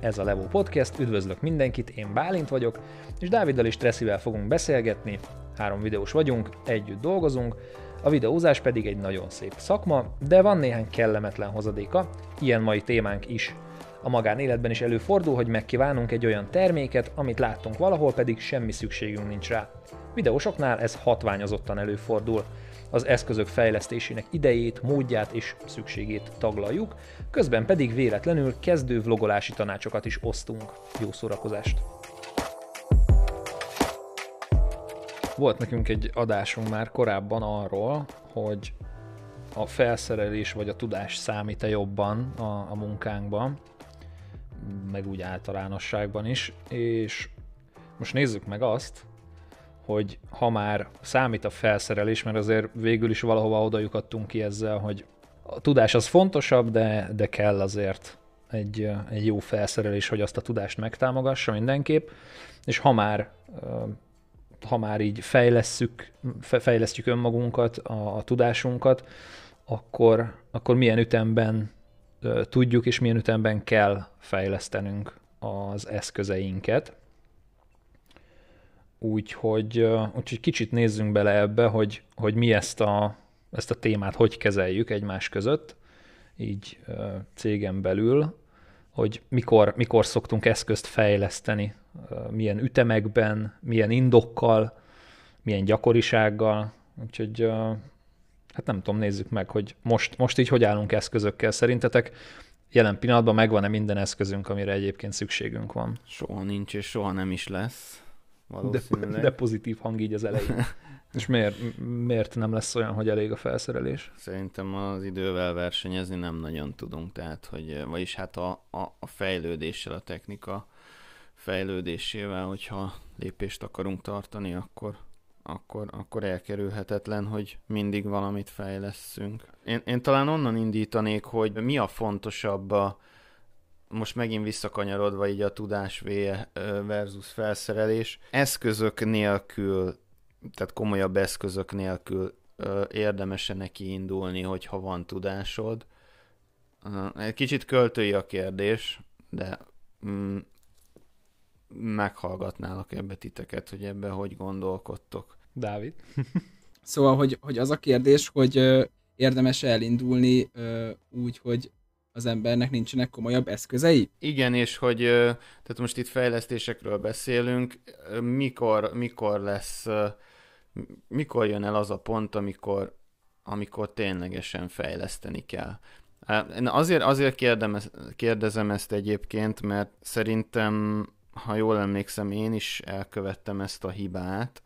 Ez a Levo Podcast, üdvözlök mindenkit, én Bálint vagyok, és Dáviddal és Tresszivel fogunk beszélgetni. Három videós vagyunk, együtt dolgozunk, a videózás pedig egy nagyon szép szakma, de van néhány kellemetlen hozadéka, ilyen mai témánk is. A magánéletben is előfordul, hogy megkívánunk egy olyan terméket, amit láttunk valahol, pedig semmi szükségünk nincs rá. Videósoknál ez hatványozottan előfordul az eszközök fejlesztésének idejét, módját és szükségét taglaljuk, közben pedig véletlenül kezdő vlogolási tanácsokat is osztunk. Jó szórakozást! Volt nekünk egy adásunk már korábban arról, hogy a felszerelés vagy a tudás számít-e jobban a, a munkánkban, meg úgy általánosságban is, és most nézzük meg azt, hogy ha már számít a felszerelés, mert azért végül is valahova oda lyukadtunk ki ezzel, hogy a tudás az fontosabb, de, de kell azért egy, egy jó felszerelés, hogy azt a tudást megtámogassa mindenképp, és ha már ha már így fejlesszük, fejlesztjük önmagunkat, a, a tudásunkat, akkor, akkor milyen ütemben tudjuk és milyen ütemben kell fejlesztenünk az eszközeinket. Úgyhogy, úgyhogy kicsit nézzünk bele ebbe, hogy, hogy mi ezt a, ezt a témát hogy kezeljük egymás között, így cégen belül, hogy mikor, mikor szoktunk eszközt fejleszteni, milyen ütemekben, milyen indokkal, milyen gyakorisággal, úgyhogy hát nem tudom, nézzük meg, hogy most, most így hogy állunk eszközökkel. Szerintetek jelen pillanatban megvan-e minden eszközünk, amire egyébként szükségünk van? Soha nincs, és soha nem is lesz. De, de pozitív hang így az elején. És miért, miért nem lesz olyan, hogy elég a felszerelés? Szerintem az idővel versenyezni nem nagyon tudunk, tehát, hogy, vagyis hát a, a, a fejlődéssel, a technika fejlődésével, hogyha lépést akarunk tartani, akkor, akkor, akkor elkerülhetetlen, hogy mindig valamit fejleszünk. Én, én talán onnan indítanék, hogy mi a fontosabb a, most megint visszakanyarodva így a tudás versus felszerelés, eszközök nélkül, tehát komolyabb eszközök nélkül érdemese neki indulni, hogyha van tudásod. Egy kicsit költői a kérdés, de mm, meghallgatnálak ebbe titeket, hogy ebbe hogy gondolkodtok. Dávid? szóval, hogy, hogy az a kérdés, hogy érdemes elindulni úgy, hogy az embernek nincsenek komolyabb eszközei? Igen, és hogy tehát most itt fejlesztésekről beszélünk, mikor, mikor lesz, mikor jön el az a pont, amikor, amikor ténylegesen fejleszteni kell. Én azért, azért kérdem, kérdezem ezt egyébként, mert szerintem, ha jól emlékszem, én is elkövettem ezt a hibát,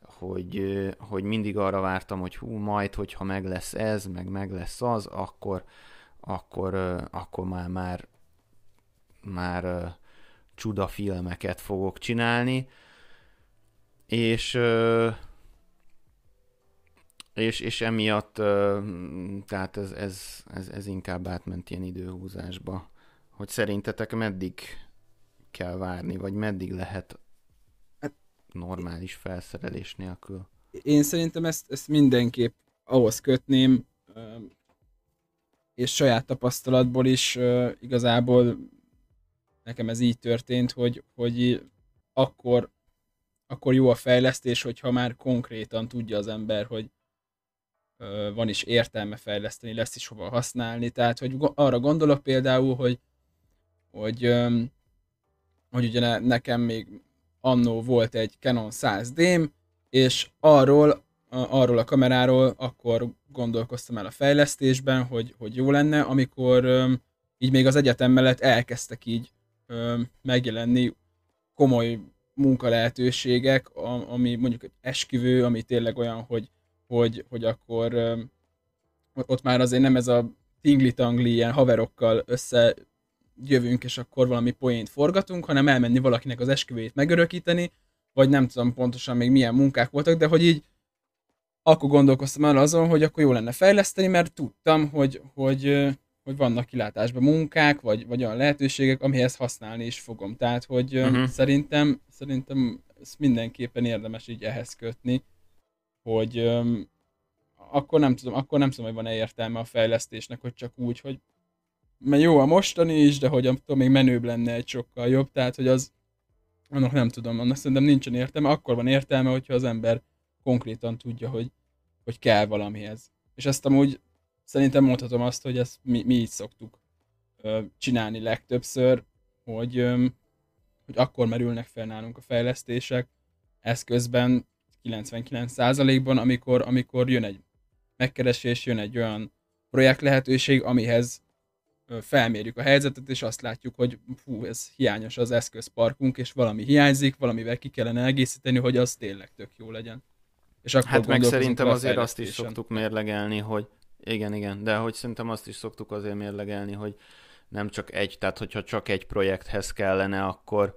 hogy, hogy mindig arra vártam, hogy hú, majd, hogyha meg lesz ez, meg meg lesz az, akkor, akkor, akkor már, már, már csuda filmeket fogok csinálni, és és, és emiatt tehát ez, ez, ez, ez inkább átment ilyen időhúzásba, hogy szerintetek meddig kell várni, vagy meddig lehet hát, normális felszerelés nélkül? Én szerintem ezt, ezt mindenképp ahhoz kötném, és saját tapasztalatból is uh, igazából nekem ez így történt, hogy, hogy akkor, akkor jó a fejlesztés, hogyha már konkrétan tudja az ember, hogy uh, van is értelme fejleszteni, lesz is hova használni. Tehát, hogy arra gondolok például, hogy, hogy, um, hogy ugye nekem még annó volt egy Canon 100D-m, és arról arról a kameráról akkor gondolkoztam el a fejlesztésben, hogy, hogy jó lenne, amikor így még az egyetem mellett elkezdtek így megjelenni komoly munkalehetőségek, ami mondjuk egy esküvő, ami tényleg olyan, hogy, hogy, hogy akkor ott már azért nem ez a tingli-tangli ilyen haverokkal össze jövünk, és akkor valami poént forgatunk, hanem elmenni valakinek az esküvőjét megörökíteni, vagy nem tudom pontosan még milyen munkák voltak, de hogy így akkor gondolkoztam el azon, hogy akkor jó lenne fejleszteni, mert tudtam, hogy, hogy, hogy vannak kilátásban munkák, vagy, vagy olyan lehetőségek, amihez használni is fogom. Tehát, hogy uh-huh. szerintem, szerintem ezt mindenképpen érdemes így ehhez kötni, hogy um, akkor nem tudom, akkor nem tudom, hogy van-e értelme a fejlesztésnek, hogy csak úgy, hogy mert jó a mostani is, de hogy attól még menőbb lenne egy sokkal jobb, tehát hogy az, annak nem tudom, annak szerintem nincsen értelme, akkor van értelme, hogyha az ember konkrétan tudja, hogy, hogy kell valamihez. És ezt amúgy szerintem mondhatom azt, hogy ezt mi, mi így szoktuk ö, csinálni legtöbbször, hogy, ö, hogy akkor merülnek fel nálunk a fejlesztések, eszközben 99%-ban, amikor, amikor jön egy megkeresés, jön egy olyan projekt lehetőség, amihez felmérjük a helyzetet, és azt látjuk, hogy fú, ez hiányos az eszközparkunk, és valami hiányzik, valamivel ki kellene egészíteni, hogy az tényleg tök jó legyen. És akkor hát meg szerintem azért azt is szoktuk mérlegelni, hogy igen, igen, de hogy szerintem azt is szoktuk azért mérlegelni, hogy nem csak egy, tehát hogyha csak egy projekthez kellene, akkor,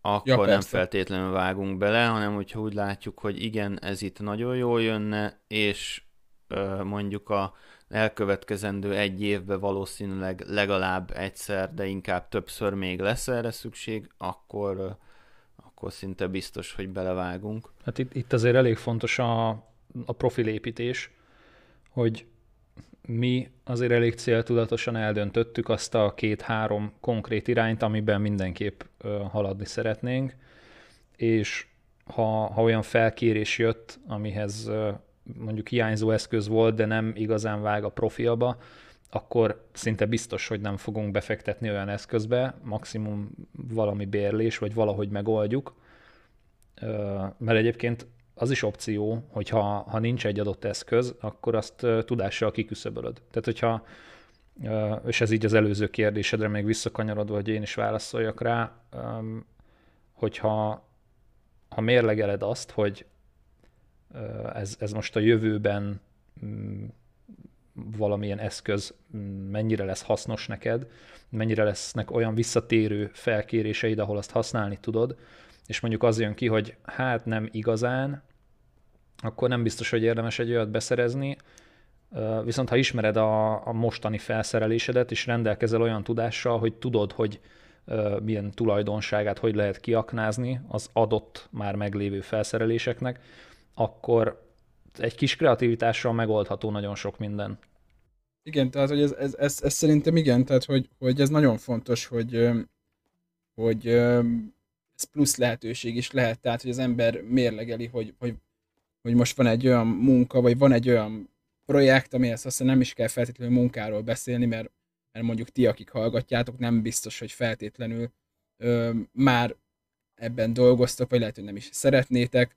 akkor ja, nem feltétlenül vágunk bele, hanem hogyha úgy látjuk, hogy igen, ez itt nagyon jól jönne, és ö, mondjuk a elkövetkezendő egy évben valószínűleg legalább egyszer, de inkább többször még lesz erre szükség, akkor, akkor szinte biztos, hogy belevágunk. Hát itt, itt azért elég fontos a, a profilépítés, hogy mi azért elég céltudatosan eldöntöttük azt a két-három konkrét irányt, amiben mindenképp haladni szeretnénk, és ha, ha olyan felkérés jött, amihez mondjuk hiányzó eszköz volt, de nem igazán vág a profiaba, akkor szinte biztos, hogy nem fogunk befektetni olyan eszközbe, maximum valami bérlés, vagy valahogy megoldjuk. Mert egyébként az is opció, hogy ha, ha nincs egy adott eszköz, akkor azt tudással kiküszöbölöd. Tehát, hogyha, és ez így az előző kérdésedre még visszakanyarodva, hogy én is válaszoljak rá, hogyha ha mérlegeled azt, hogy ez, ez most a jövőben valamilyen eszköz mennyire lesz hasznos neked, mennyire lesznek olyan visszatérő felkéréseid, ahol azt használni tudod, és mondjuk az jön ki, hogy hát nem igazán, akkor nem biztos, hogy érdemes egy olyat beszerezni, viszont ha ismered a, a mostani felszerelésedet, és rendelkezel olyan tudással, hogy tudod, hogy milyen tulajdonságát hogy lehet kiaknázni az adott már meglévő felszereléseknek, akkor egy kis kreativitással megoldható nagyon sok minden. Igen, tehát hogy ez, ez, ez, ez szerintem igen, tehát hogy, hogy ez nagyon fontos, hogy, hogy ez plusz lehetőség is lehet, tehát hogy az ember mérlegeli, hogy, hogy, hogy most van egy olyan munka, vagy van egy olyan projekt, amihez aztán nem is kell feltétlenül munkáról beszélni, mert, mert mondjuk ti, akik hallgatjátok, nem biztos, hogy feltétlenül ö, már ebben dolgoztok, vagy lehet, hogy nem is szeretnétek,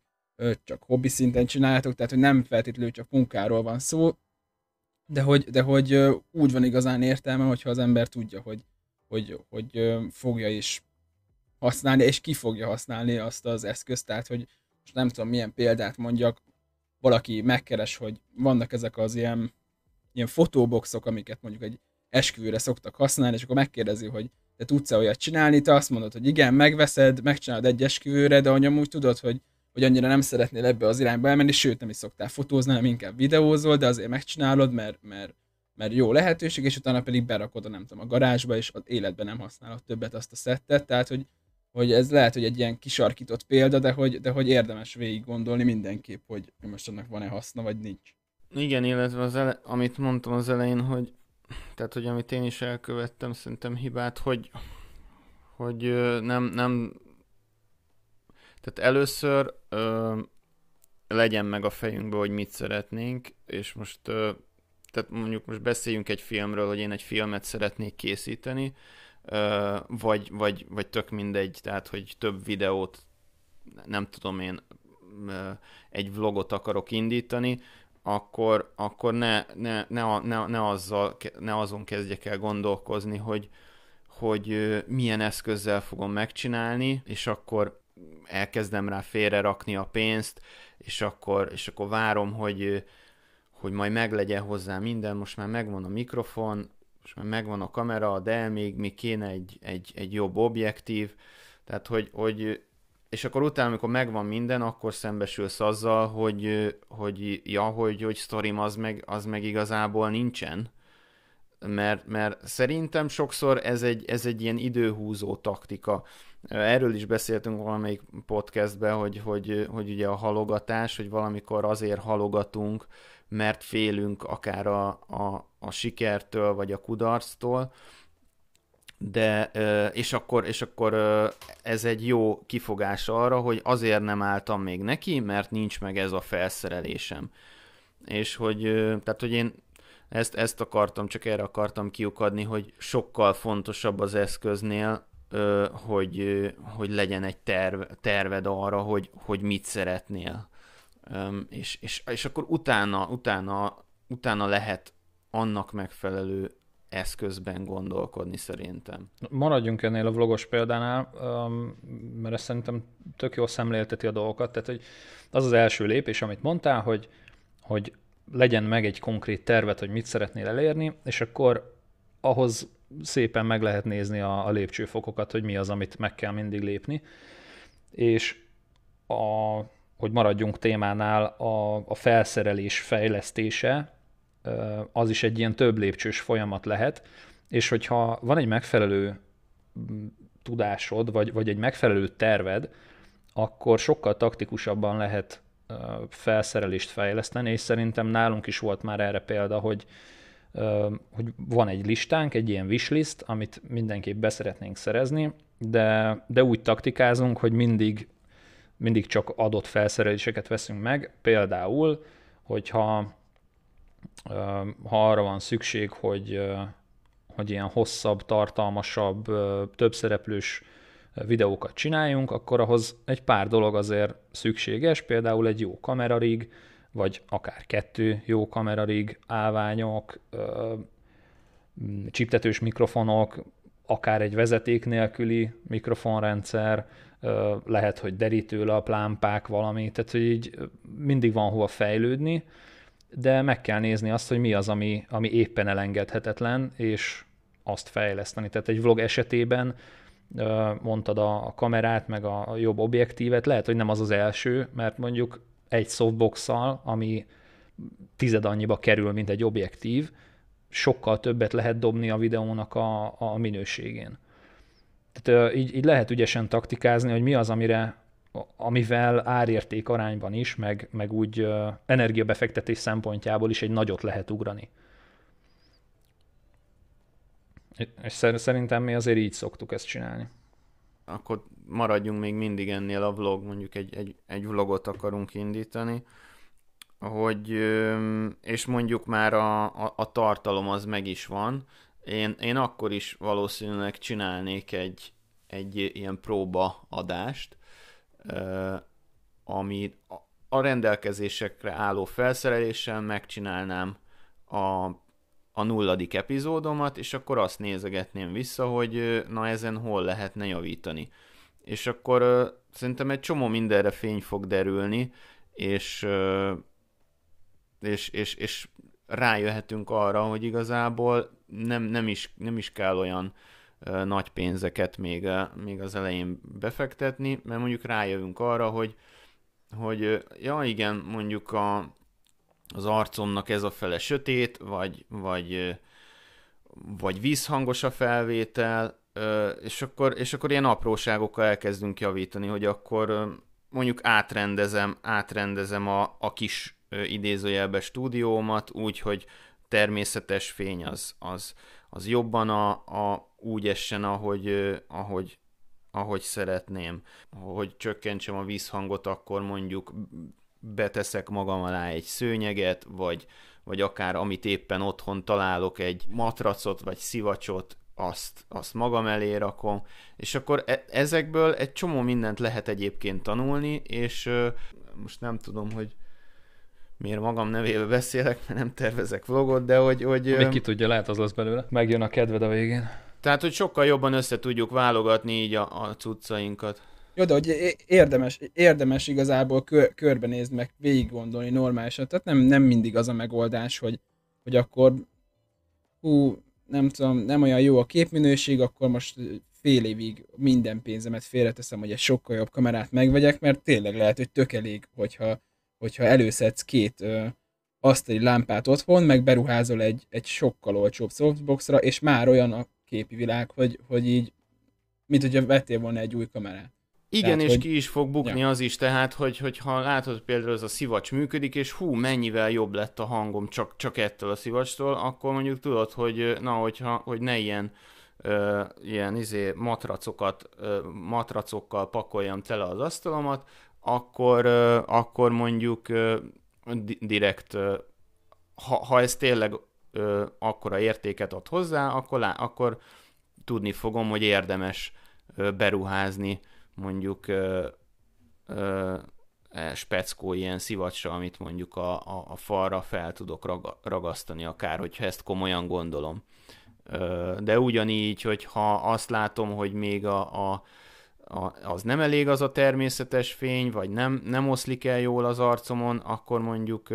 csak hobbi szinten csináljátok, tehát hogy nem feltétlenül csak munkáról van szó, de hogy, de hogy úgy van igazán értelme, hogyha az ember tudja, hogy, hogy, hogy fogja is használni, és ki fogja használni azt az eszközt, tehát hogy most nem tudom milyen példát mondjak, valaki megkeres, hogy vannak ezek az ilyen, ilyen fotóboxok, amiket mondjuk egy esküvőre szoktak használni, és akkor megkérdezi, hogy te tudsz-e olyat csinálni, te azt mondod, hogy igen, megveszed, megcsinálod egy esküvőre, de amúgy tudod, hogy hogy annyira nem szeretnél ebbe az irányba elmenni, sőt nem is szoktál fotózni, hanem inkább videózol, de azért megcsinálod, mert, mert, mert jó lehetőség, és utána pedig berakod a nem tudom, a garázsba, és az életben nem használod többet azt a szettet, tehát hogy, hogy ez lehet, hogy egy ilyen kisarkított példa, de hogy, de hogy érdemes végig gondolni mindenképp, hogy most annak van-e haszna, vagy nincs. Igen, illetve az ele- amit mondtam az elején, hogy tehát, hogy amit én is elkövettem, szerintem hibát, hogy, hogy nem, nem tehát először ö, legyen meg a fejünkbe, hogy mit szeretnénk, és most ö, tehát mondjuk most beszéljünk egy filmről, hogy én egy filmet szeretnék készíteni, ö, vagy, vagy, vagy tök mindegy, tehát hogy több videót, nem tudom én, ö, egy vlogot akarok indítani, akkor, akkor ne, ne, ne, ne, ne, azzal, ne azon kezdjek el gondolkozni, hogy, hogy milyen eszközzel fogom megcsinálni, és akkor elkezdem rá félrerakni a pénzt, és akkor, és akkor várom, hogy, hogy majd meglegyen hozzá minden, most már megvan a mikrofon, most már megvan a kamera, de még, még kéne egy, egy, egy jobb objektív, tehát hogy, hogy és akkor utána, amikor megvan minden, akkor szembesülsz azzal, hogy, hogy ja, hogy, hogy sztorim az meg, az meg igazából nincsen, mert, mert szerintem sokszor ez egy, ez egy ilyen időhúzó taktika. Erről is beszéltünk valamelyik podcastben, hogy, hogy, hogy ugye a halogatás, hogy valamikor azért halogatunk, mert félünk akár a, a, a sikertől, vagy a kudarctól, de és akkor, és akkor ez egy jó kifogás arra, hogy azért nem álltam még neki, mert nincs meg ez a felszerelésem. És hogy, tehát, hogy én ezt, ezt akartam, csak erre akartam kiukadni, hogy sokkal fontosabb az eszköznél, hogy, hogy legyen egy terv, terved arra, hogy, hogy mit szeretnél. És, és, és akkor utána, utána, utána lehet annak megfelelő eszközben gondolkodni szerintem. Maradjunk ennél a vlogos példánál, mert ez szerintem tök jól szemlélteti a dolgokat. Tehát, hogy az az első lépés, amit mondtál, hogy, hogy legyen meg egy konkrét tervet, hogy mit szeretnél elérni, és akkor ahhoz szépen meg lehet nézni a, a lépcsőfokokat, hogy mi az, amit meg kell mindig lépni. És a, hogy maradjunk témánál, a, a felszerelés fejlesztése, az is egy ilyen több lépcsős folyamat lehet, és hogyha van egy megfelelő tudásod, vagy, vagy egy megfelelő terved, akkor sokkal taktikusabban lehet felszerelést fejleszteni, és szerintem nálunk is volt már erre példa, hogy, hogy van egy listánk, egy ilyen wishlist, amit mindenképp beszeretnénk szerezni, de, de úgy taktikázunk, hogy mindig, mindig csak adott felszereléseket veszünk meg, például, hogyha ha arra van szükség, hogy, hogy ilyen hosszabb, tartalmasabb, több szereplős videókat csináljunk, akkor ahhoz egy pár dolog azért szükséges, például egy jó kamerarig, vagy akár kettő jó kamerarig, állványok, csiptetős mikrofonok, akár egy vezeték nélküli mikrofonrendszer, lehet, hogy derítőlap, lámpák, valami, tehát hogy így mindig van hova fejlődni, de meg kell nézni azt, hogy mi az, ami, ami éppen elengedhetetlen, és azt fejleszteni. Tehát egy vlog esetében mondtad a kamerát, meg a jobb objektívet, lehet, hogy nem az az első, mert mondjuk egy softbox ami tized annyiba kerül, mint egy objektív, sokkal többet lehet dobni a videónak a, a minőségén. Tehát így, így lehet ügyesen taktikázni, hogy mi az, amire amivel árérték arányban is, meg, meg úgy energiabefektetés szempontjából is egy nagyot lehet ugrani. És szerintem mi azért így szoktuk ezt csinálni. Akkor maradjunk még mindig ennél a vlog, mondjuk egy, egy, egy vlogot akarunk indítani, hogy, és mondjuk már a, a, a tartalom az meg is van, én, én akkor is valószínűleg csinálnék egy, egy ilyen próba adást, ami a rendelkezésekre álló felszereléssel megcsinálnám a, a nulladik epizódomat, és akkor azt nézegetném vissza, hogy na ezen hol lehetne javítani. És akkor szerintem egy csomó mindenre fény fog derülni, és, és, és, és rájöhetünk arra, hogy igazából nem, nem, is, nem is kell olyan nagy pénzeket még, még az elején befektetni, mert mondjuk rájövünk arra, hogy, hogy ja igen, mondjuk a, az arcomnak ez a fele sötét, vagy, vagy, vagy vízhangos a felvétel, és akkor, és akkor ilyen apróságokkal elkezdünk javítani, hogy akkor mondjuk átrendezem, átrendezem a, a kis idézőjelbe stúdiómat úgy, hogy természetes fény az, az, az jobban a, a úgy essen, ahogy, ahogy, ahogy szeretném. Hogy csökkentsem a vízhangot, akkor mondjuk beteszek magam alá egy szőnyeget, vagy, vagy akár amit éppen otthon találok, egy matracot, vagy szivacsot, azt, azt magam elé rakom, és akkor e- ezekből egy csomó mindent lehet egyébként tanulni, és most nem tudom, hogy miért magam nevébe beszélek, mert nem tervezek vlogot, de hogy... hogy Még ki tudja, lehet az lesz belőle. Megjön a kedved a végén. Tehát, hogy sokkal jobban össze tudjuk válogatni így a, a cuccainkat. Jó, de hogy érdemes, érdemes igazából kör, körbenézni, meg végig gondolni normálisan. Tehát nem, nem mindig az a megoldás, hogy, hogy akkor hú, nem tudom, nem olyan jó a képminőség, akkor most fél évig minden pénzemet félreteszem, hogy egy sokkal jobb kamerát megvegyek, mert tényleg lehet, hogy tök elég, hogyha, hogyha előszedsz két ö, asztali lámpát otthon, meg beruházol egy, egy sokkal olcsóbb softboxra, és már olyan a képi világ, hogy, hogy így, mint hogyha vettél volna egy új kamerát. Igen, tehát, és hogy... ki is fog bukni ja. az is, tehát, hogy, hogy ha látod például az a szivacs működik, és hú, mennyivel jobb lett a hangom csak, csak ettől a szivacstól, akkor mondjuk tudod, hogy na, hogyha, hogy ne ilyen ö, ilyen izé matracokat, ö, matracokkal pakoljam tele az asztalomat, akkor, ö, akkor mondjuk ö, di- direkt, ö, ha, ha ez tényleg ö, akkora értéket ad hozzá, akkor, lá, akkor tudni fogom, hogy érdemes ö, beruházni mondjuk ö, e, speckó ilyen szivacsra, amit mondjuk a, a, a falra fel tudok raga, ragasztani, akár hogyha ezt komolyan gondolom. De ugyanígy, hogy ha azt látom, hogy még a, a, a, az nem elég az a természetes fény, vagy nem, nem oszlik el jól az arcomon, akkor mondjuk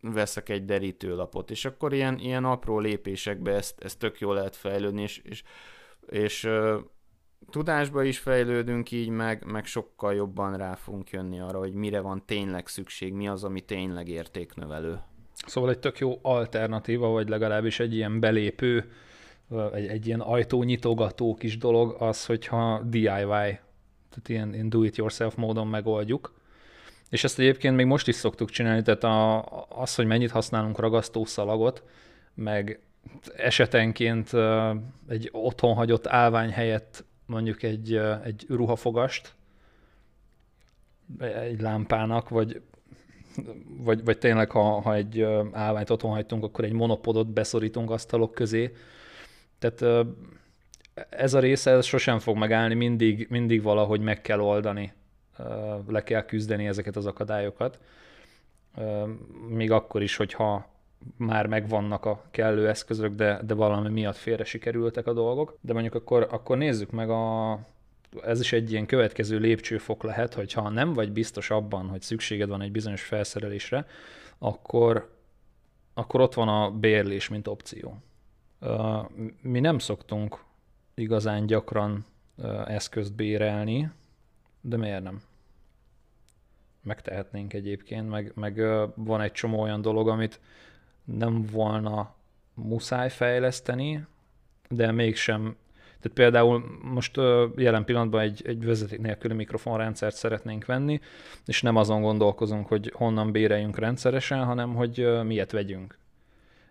veszek egy derítőlapot, és akkor ilyen, ilyen apró lépésekbe ezt, ezt tök jól lehet fejlődni, és, és, és tudásba is fejlődünk így, meg, meg sokkal jobban rá fogunk jönni arra, hogy mire van tényleg szükség, mi az, ami tényleg értéknövelő. Szóval egy tök jó alternatíva, vagy legalábbis egy ilyen belépő, egy, egy ilyen ajtónyitogató kis dolog az, hogyha DIY, tehát ilyen, ilyen do-it-yourself módon megoldjuk. És ezt egyébként még most is szoktuk csinálni, tehát a, az, hogy mennyit használunk ragasztószalagot, meg esetenként egy otthon hagyott állvány helyett mondjuk egy, egy ruhafogast egy lámpának, vagy, vagy, vagy tényleg, ha, ha egy állványt otthon hagytunk, akkor egy monopodot beszorítunk asztalok közé. Tehát ez a része ez sosem fog megállni, mindig, mindig valahogy meg kell oldani, le kell küzdeni ezeket az akadályokat. Még akkor is, hogyha már megvannak a kellő eszközök, de, de valami miatt félre sikerültek a dolgok. De mondjuk akkor, akkor nézzük meg a, ez is egy ilyen következő lépcsőfok lehet, hogy ha nem vagy biztos abban, hogy szükséged van egy bizonyos felszerelésre, akkor, akkor ott van a bérlés, mint opció. Mi nem szoktunk igazán gyakran eszközt bérelni, de miért nem? Megtehetnénk egyébként, meg, meg van egy csomó olyan dolog, amit nem volna muszáj fejleszteni, de mégsem. Tehát például most jelen pillanatban egy, egy vezeték nélküli mikrofonrendszert szeretnénk venni, és nem azon gondolkozunk, hogy honnan béreljünk rendszeresen, hanem hogy miért vegyünk.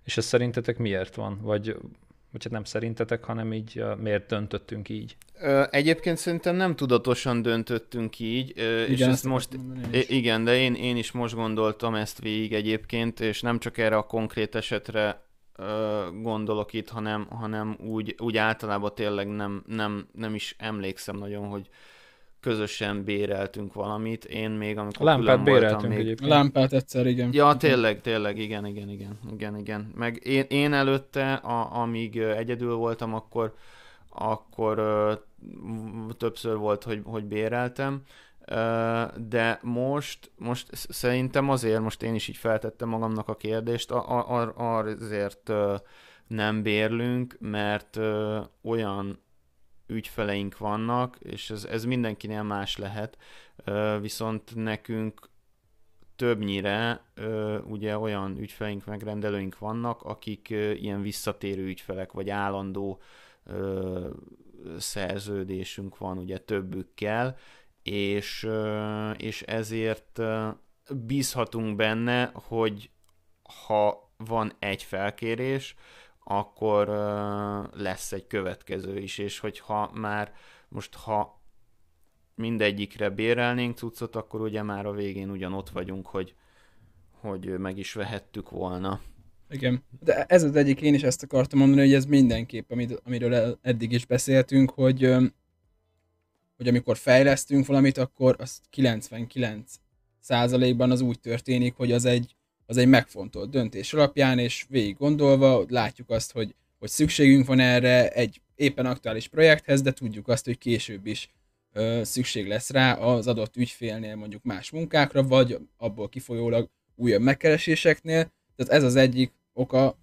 És ez szerintetek miért van? Vagy, vagy hát nem szerintetek, hanem így miért döntöttünk így? Egyébként szerintem nem tudatosan döntöttünk így, igen, és ezt most, igen, de én, én is most gondoltam ezt végig egyébként, és nem csak erre a konkrét esetre gondolok itt, hanem, hanem úgy, úgy általában tényleg nem, nem, nem is emlékszem nagyon, hogy közösen béreltünk valamit. Én még amikor lámpát béreltünk még... egyébként. A lámpát egyszer, igen. Ja, tényleg, tényleg, igen, igen, igen, igen, igen. Meg én, én előtte, a, amíg egyedül voltam, akkor akkor ö, többször volt, hogy, hogy béreltem, ö, de most, most szerintem azért, most én is így feltettem magamnak a kérdést, a, a, azért ö, nem bérlünk, mert ö, olyan ügyfeleink vannak, és ez, ez mindenkinél más lehet, viszont nekünk többnyire ugye olyan ügyfeleink, megrendelőink vannak, akik ilyen visszatérő ügyfelek, vagy állandó szerződésünk van ugye többükkel, és, és ezért bízhatunk benne, hogy ha van egy felkérés, akkor lesz egy következő is, és hogyha már most ha mindegyikre bérelnénk cuccot, akkor ugye már a végén ugyan ott vagyunk, hogy, hogy meg is vehettük volna. Igen. De ez az egyik, én is ezt akartam mondani, hogy ez mindenképp, amit, amiről eddig is beszéltünk, hogy, hogy amikor fejlesztünk valamit, akkor az 99 százalékban az úgy történik, hogy az egy, az egy megfontolt döntés alapján, és végig gondolva látjuk azt, hogy, hogy szükségünk van erre egy éppen aktuális projekthez, de tudjuk azt, hogy később is ö, szükség lesz rá az adott ügyfélnél mondjuk más munkákra, vagy abból kifolyólag újabb megkereséseknél. Tehát ez az egyik oka,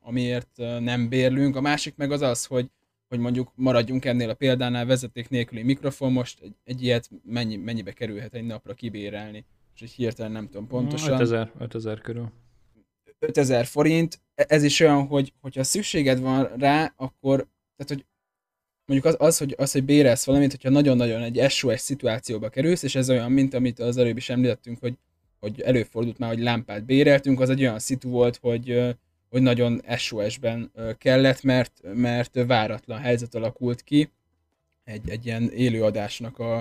amiért nem bérlünk. A másik meg az az, hogy, hogy mondjuk maradjunk ennél a példánál vezeték nélküli mikrofon, most egy, egy ilyet mennyi, mennyibe kerülhet egy napra kibérelni, és hirtelen nem tudom pontosan. 5000, 5000 körül. 5000 forint, e, ez is olyan, hogy hogyha szükséged van rá, akkor, tehát hogy mondjuk az, az, hogy, az, hogy bérelsz valamit, hogyha nagyon-nagyon egy SOS szituációba kerülsz, és ez olyan, mint amit az előbb is említettünk, hogy hogy előfordult már, hogy lámpát béreltünk, az egy olyan szitu volt, hogy, hogy nagyon SOS-ben kellett, mert, mert váratlan helyzet alakult ki egy, egy ilyen élőadásnak a,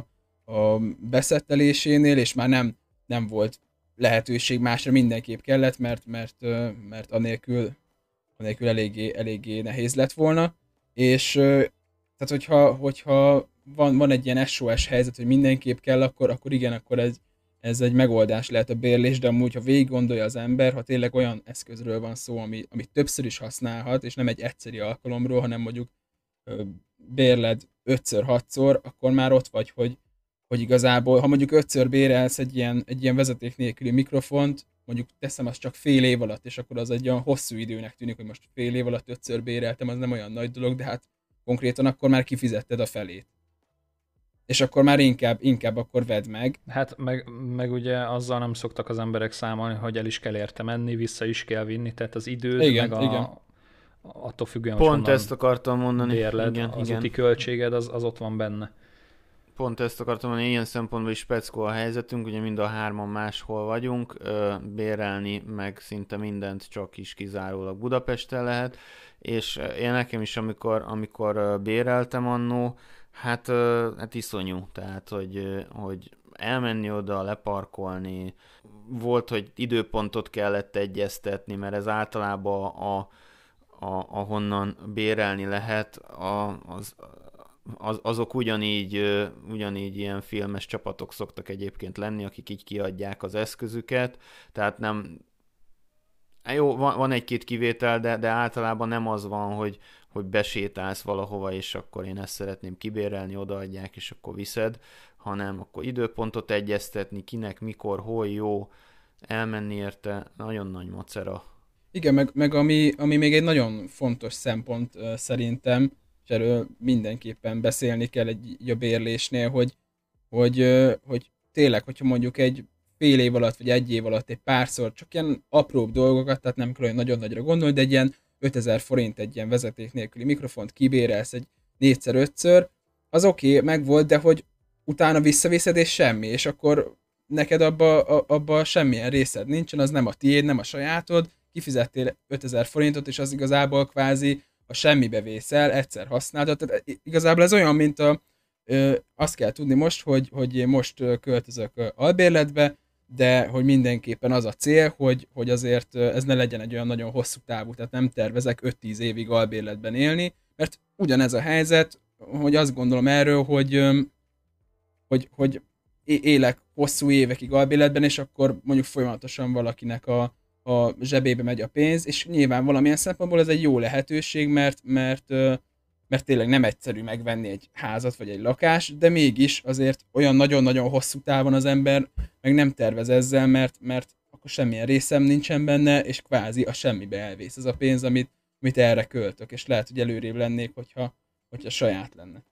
a beszettelésénél, és már nem, nem volt lehetőség másra, mindenképp kellett, mert, mert, mert anélkül, anélkül eléggé, eléggé nehéz lett volna, és tehát hogyha, hogyha van, van egy ilyen SOS helyzet, hogy mindenképp kell, akkor, akkor igen, akkor ez, ez egy megoldás lehet a bérlés, de amúgy, ha végig gondolja az ember, ha tényleg olyan eszközről van szó, ami, amit többször is használhat, és nem egy egyszeri alkalomról, hanem mondjuk bérled ötször, hatszor, akkor már ott vagy, hogy, hogy igazából, ha mondjuk ötször bérelsz egy ilyen, egy ilyen vezeték nélküli mikrofont, mondjuk teszem azt csak fél év alatt, és akkor az egy olyan hosszú időnek tűnik, hogy most fél év alatt ötször béreltem, az nem olyan nagy dolog, de hát konkrétan akkor már kifizetted a felét és akkor már inkább, inkább akkor vedd meg. Hát meg, meg ugye azzal nem szoktak az emberek számolni, hogy el is kell érte menni, vissza is kell vinni, tehát az időt, igen, meg a, igen. attól függően, Pont ezt akartam mondani. Bérled, igen, az igen. úti költséged, az, az ott van benne. Pont ezt akartam mondani, ilyen szempontból is speckó a helyzetünk, ugye mind a hárman máshol vagyunk, bérelni meg szinte mindent csak is kizárólag Budapesten lehet, és én nekem is, amikor, amikor béreltem annó, Hát, hát iszonyú, tehát, hogy, hogy elmenni oda, leparkolni, volt, hogy időpontot kellett egyeztetni, mert ez általában a, a, ahonnan bérelni lehet, a, az, az, azok ugyanígy, ugyanígy ilyen filmes csapatok szoktak egyébként lenni, akik így kiadják az eszközüket, tehát nem, jó, van, van egy-két kivétel, de, de általában nem az van, hogy, hogy besétálsz valahova, és akkor én ezt szeretném kibérelni, odaadják, és akkor viszed, hanem akkor időpontot egyeztetni, kinek, mikor, hol jó, elmenni érte, nagyon nagy macera. Igen, meg, meg ami, ami még egy nagyon fontos szempont szerintem, és erről mindenképpen beszélni kell egy, a bérlésnél, hogy, hogy, hogy tényleg, hogyha mondjuk egy fél év alatt, vagy egy év alatt egy párszor csak ilyen apróbb dolgokat, tehát nem kell olyan nagyon nagyra gondolni, de egy ilyen 5000 forint egy ilyen vezeték nélküli mikrofont kibérelsz egy négyszer ötször, az oké, okay, meg volt, de hogy utána visszaviszed és semmi, és akkor neked abba, abba semmilyen részed nincsen, az nem a tiéd, nem a sajátod, kifizettél 5000 forintot, és az igazából kvázi a semmibe vészel, egyszer használtad. Tehát igazából ez olyan, mint a, ö, azt kell tudni most, hogy, hogy én most költözök albérletbe, de hogy mindenképpen az a cél, hogy, hogy azért ez ne legyen egy olyan nagyon hosszú távú, tehát nem tervezek 5-10 évig albérletben élni, mert ugyanez a helyzet, hogy azt gondolom erről, hogy, hogy, hogy élek hosszú évekig albérletben, és akkor mondjuk folyamatosan valakinek a, a zsebébe megy a pénz, és nyilván valamilyen szempontból ez egy jó lehetőség, mert, mert mert tényleg nem egyszerű megvenni egy házat vagy egy lakást, de mégis azért olyan nagyon-nagyon hosszú távon az ember meg nem tervez ezzel, mert, mert akkor semmilyen részem nincsen benne, és kvázi a semmibe elvész ez a pénz, amit, amit erre költök, és lehet, hogy előrébb lennék, hogyha, hogyha saját lenne.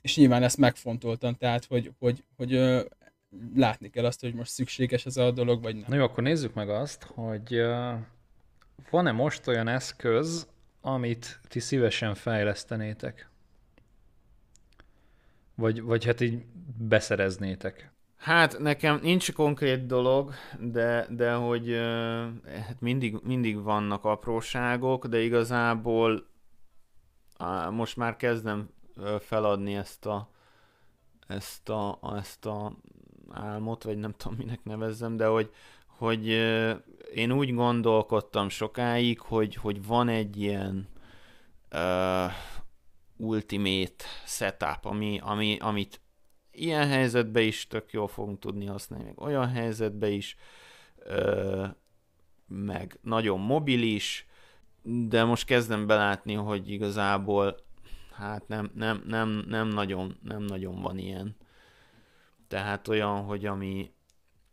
És nyilván ezt megfontoltam, tehát, hogy, hogy, hogy látni kell azt, hogy most szükséges ez a dolog, vagy nem. Na jó, akkor nézzük meg azt, hogy van-e most olyan eszköz, amit ti szívesen fejlesztenétek? Vagy, vagy hát így beszereznétek? Hát nekem nincs konkrét dolog, de, de hogy hát mindig, mindig vannak apróságok, de igazából most már kezdem feladni ezt a, ezt a, ezt a álmot, vagy nem tudom minek nevezzem, de hogy, hogy én úgy gondolkodtam sokáig, hogy, hogy van egy ilyen uh, ultimate setup, ami, ami, amit ilyen helyzetben is tök jól fogunk tudni használni, meg olyan helyzetben is, uh, meg nagyon mobilis, de most kezdem belátni, hogy igazából hát nem, nem, nem, nem, nagyon, nem nagyon van ilyen. Tehát olyan, hogy ami,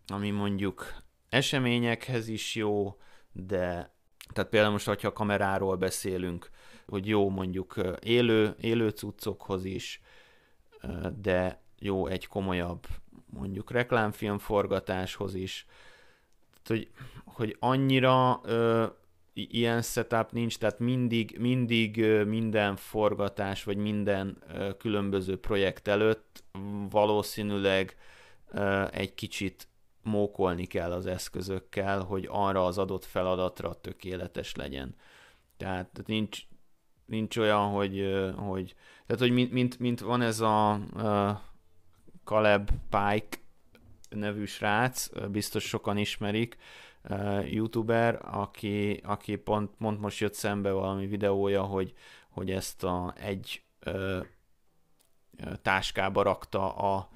ami mondjuk eseményekhez is jó, de tehát például most, hogyha a kameráról beszélünk, hogy jó mondjuk élő, élő cuccokhoz is, de jó egy komolyabb mondjuk reklámfilm forgatáshoz is. Tehát, hogy, hogy annyira ilyen setup nincs, tehát mindig, mindig minden forgatás, vagy minden különböző projekt előtt valószínűleg egy kicsit mókolni kell az eszközökkel, hogy arra az adott feladatra tökéletes legyen. Tehát nincs, nincs olyan, hogy, hogy tehát, hogy mint, mint, mint van ez a Caleb Pike nevű srác, biztos sokan ismerik, youtuber, aki, aki pont, pont most jött szembe valami videója, hogy, hogy ezt a egy uh, táskába rakta a,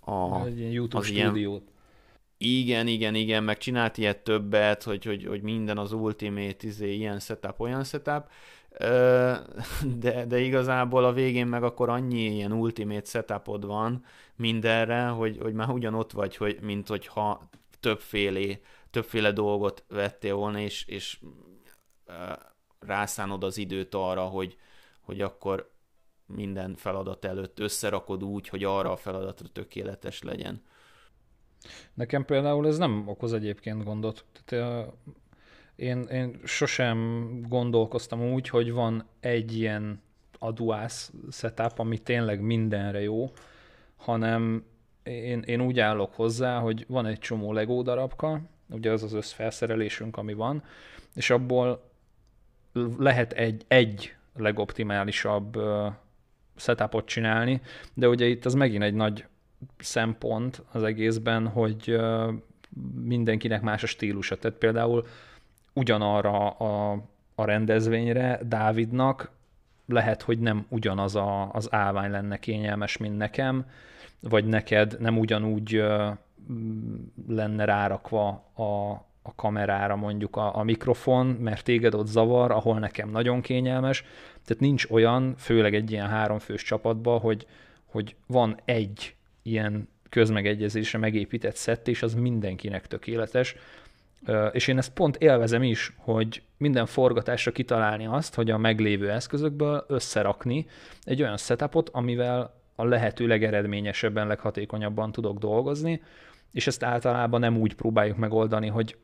a egy ilyen YouTube az stúdiót. Ilyen, igen, igen, igen, meg csinált ilyet többet, hogy, hogy, hogy minden az Ultimate, izé, ilyen setup, olyan setup, de, de igazából a végén meg akkor annyi ilyen Ultimate setupod van mindenre, hogy, hogy már ugyanott vagy, hogy, mint hogyha többféle, többféle dolgot vettél volna, és, és rászánod az időt arra, hogy, hogy akkor minden feladat előtt összerakod úgy, hogy arra a feladatra tökéletes legyen. Nekem például ez nem okoz egyébként gondot. Tehát, én, én sosem gondolkoztam úgy, hogy van egy ilyen aduász setup, ami tényleg mindenre jó, hanem én, én úgy állok hozzá, hogy van egy csomó Lego darabka, ugye az az összfelszerelésünk, ami van, és abból lehet egy, egy legoptimálisabb setupot csinálni, de ugye itt az megint egy nagy szempont az egészben, hogy mindenkinek más a stílusa. Tehát például ugyanarra a, a rendezvényre Dávidnak lehet, hogy nem ugyanaz a, az állvány lenne kényelmes, mint nekem, vagy neked nem ugyanúgy lenne rárakva a, a kamerára mondjuk a, a mikrofon, mert téged ott zavar, ahol nekem nagyon kényelmes. Tehát nincs olyan, főleg egy ilyen háromfős csapatban, hogy, hogy van egy ilyen közmegegyezésre megépített szett, és az mindenkinek tökéletes. És én ezt pont élvezem is, hogy minden forgatásra kitalálni azt, hogy a meglévő eszközökből összerakni egy olyan setupot, amivel a lehető legeredményesebben, leghatékonyabban tudok dolgozni, és ezt általában nem úgy próbáljuk megoldani, hogy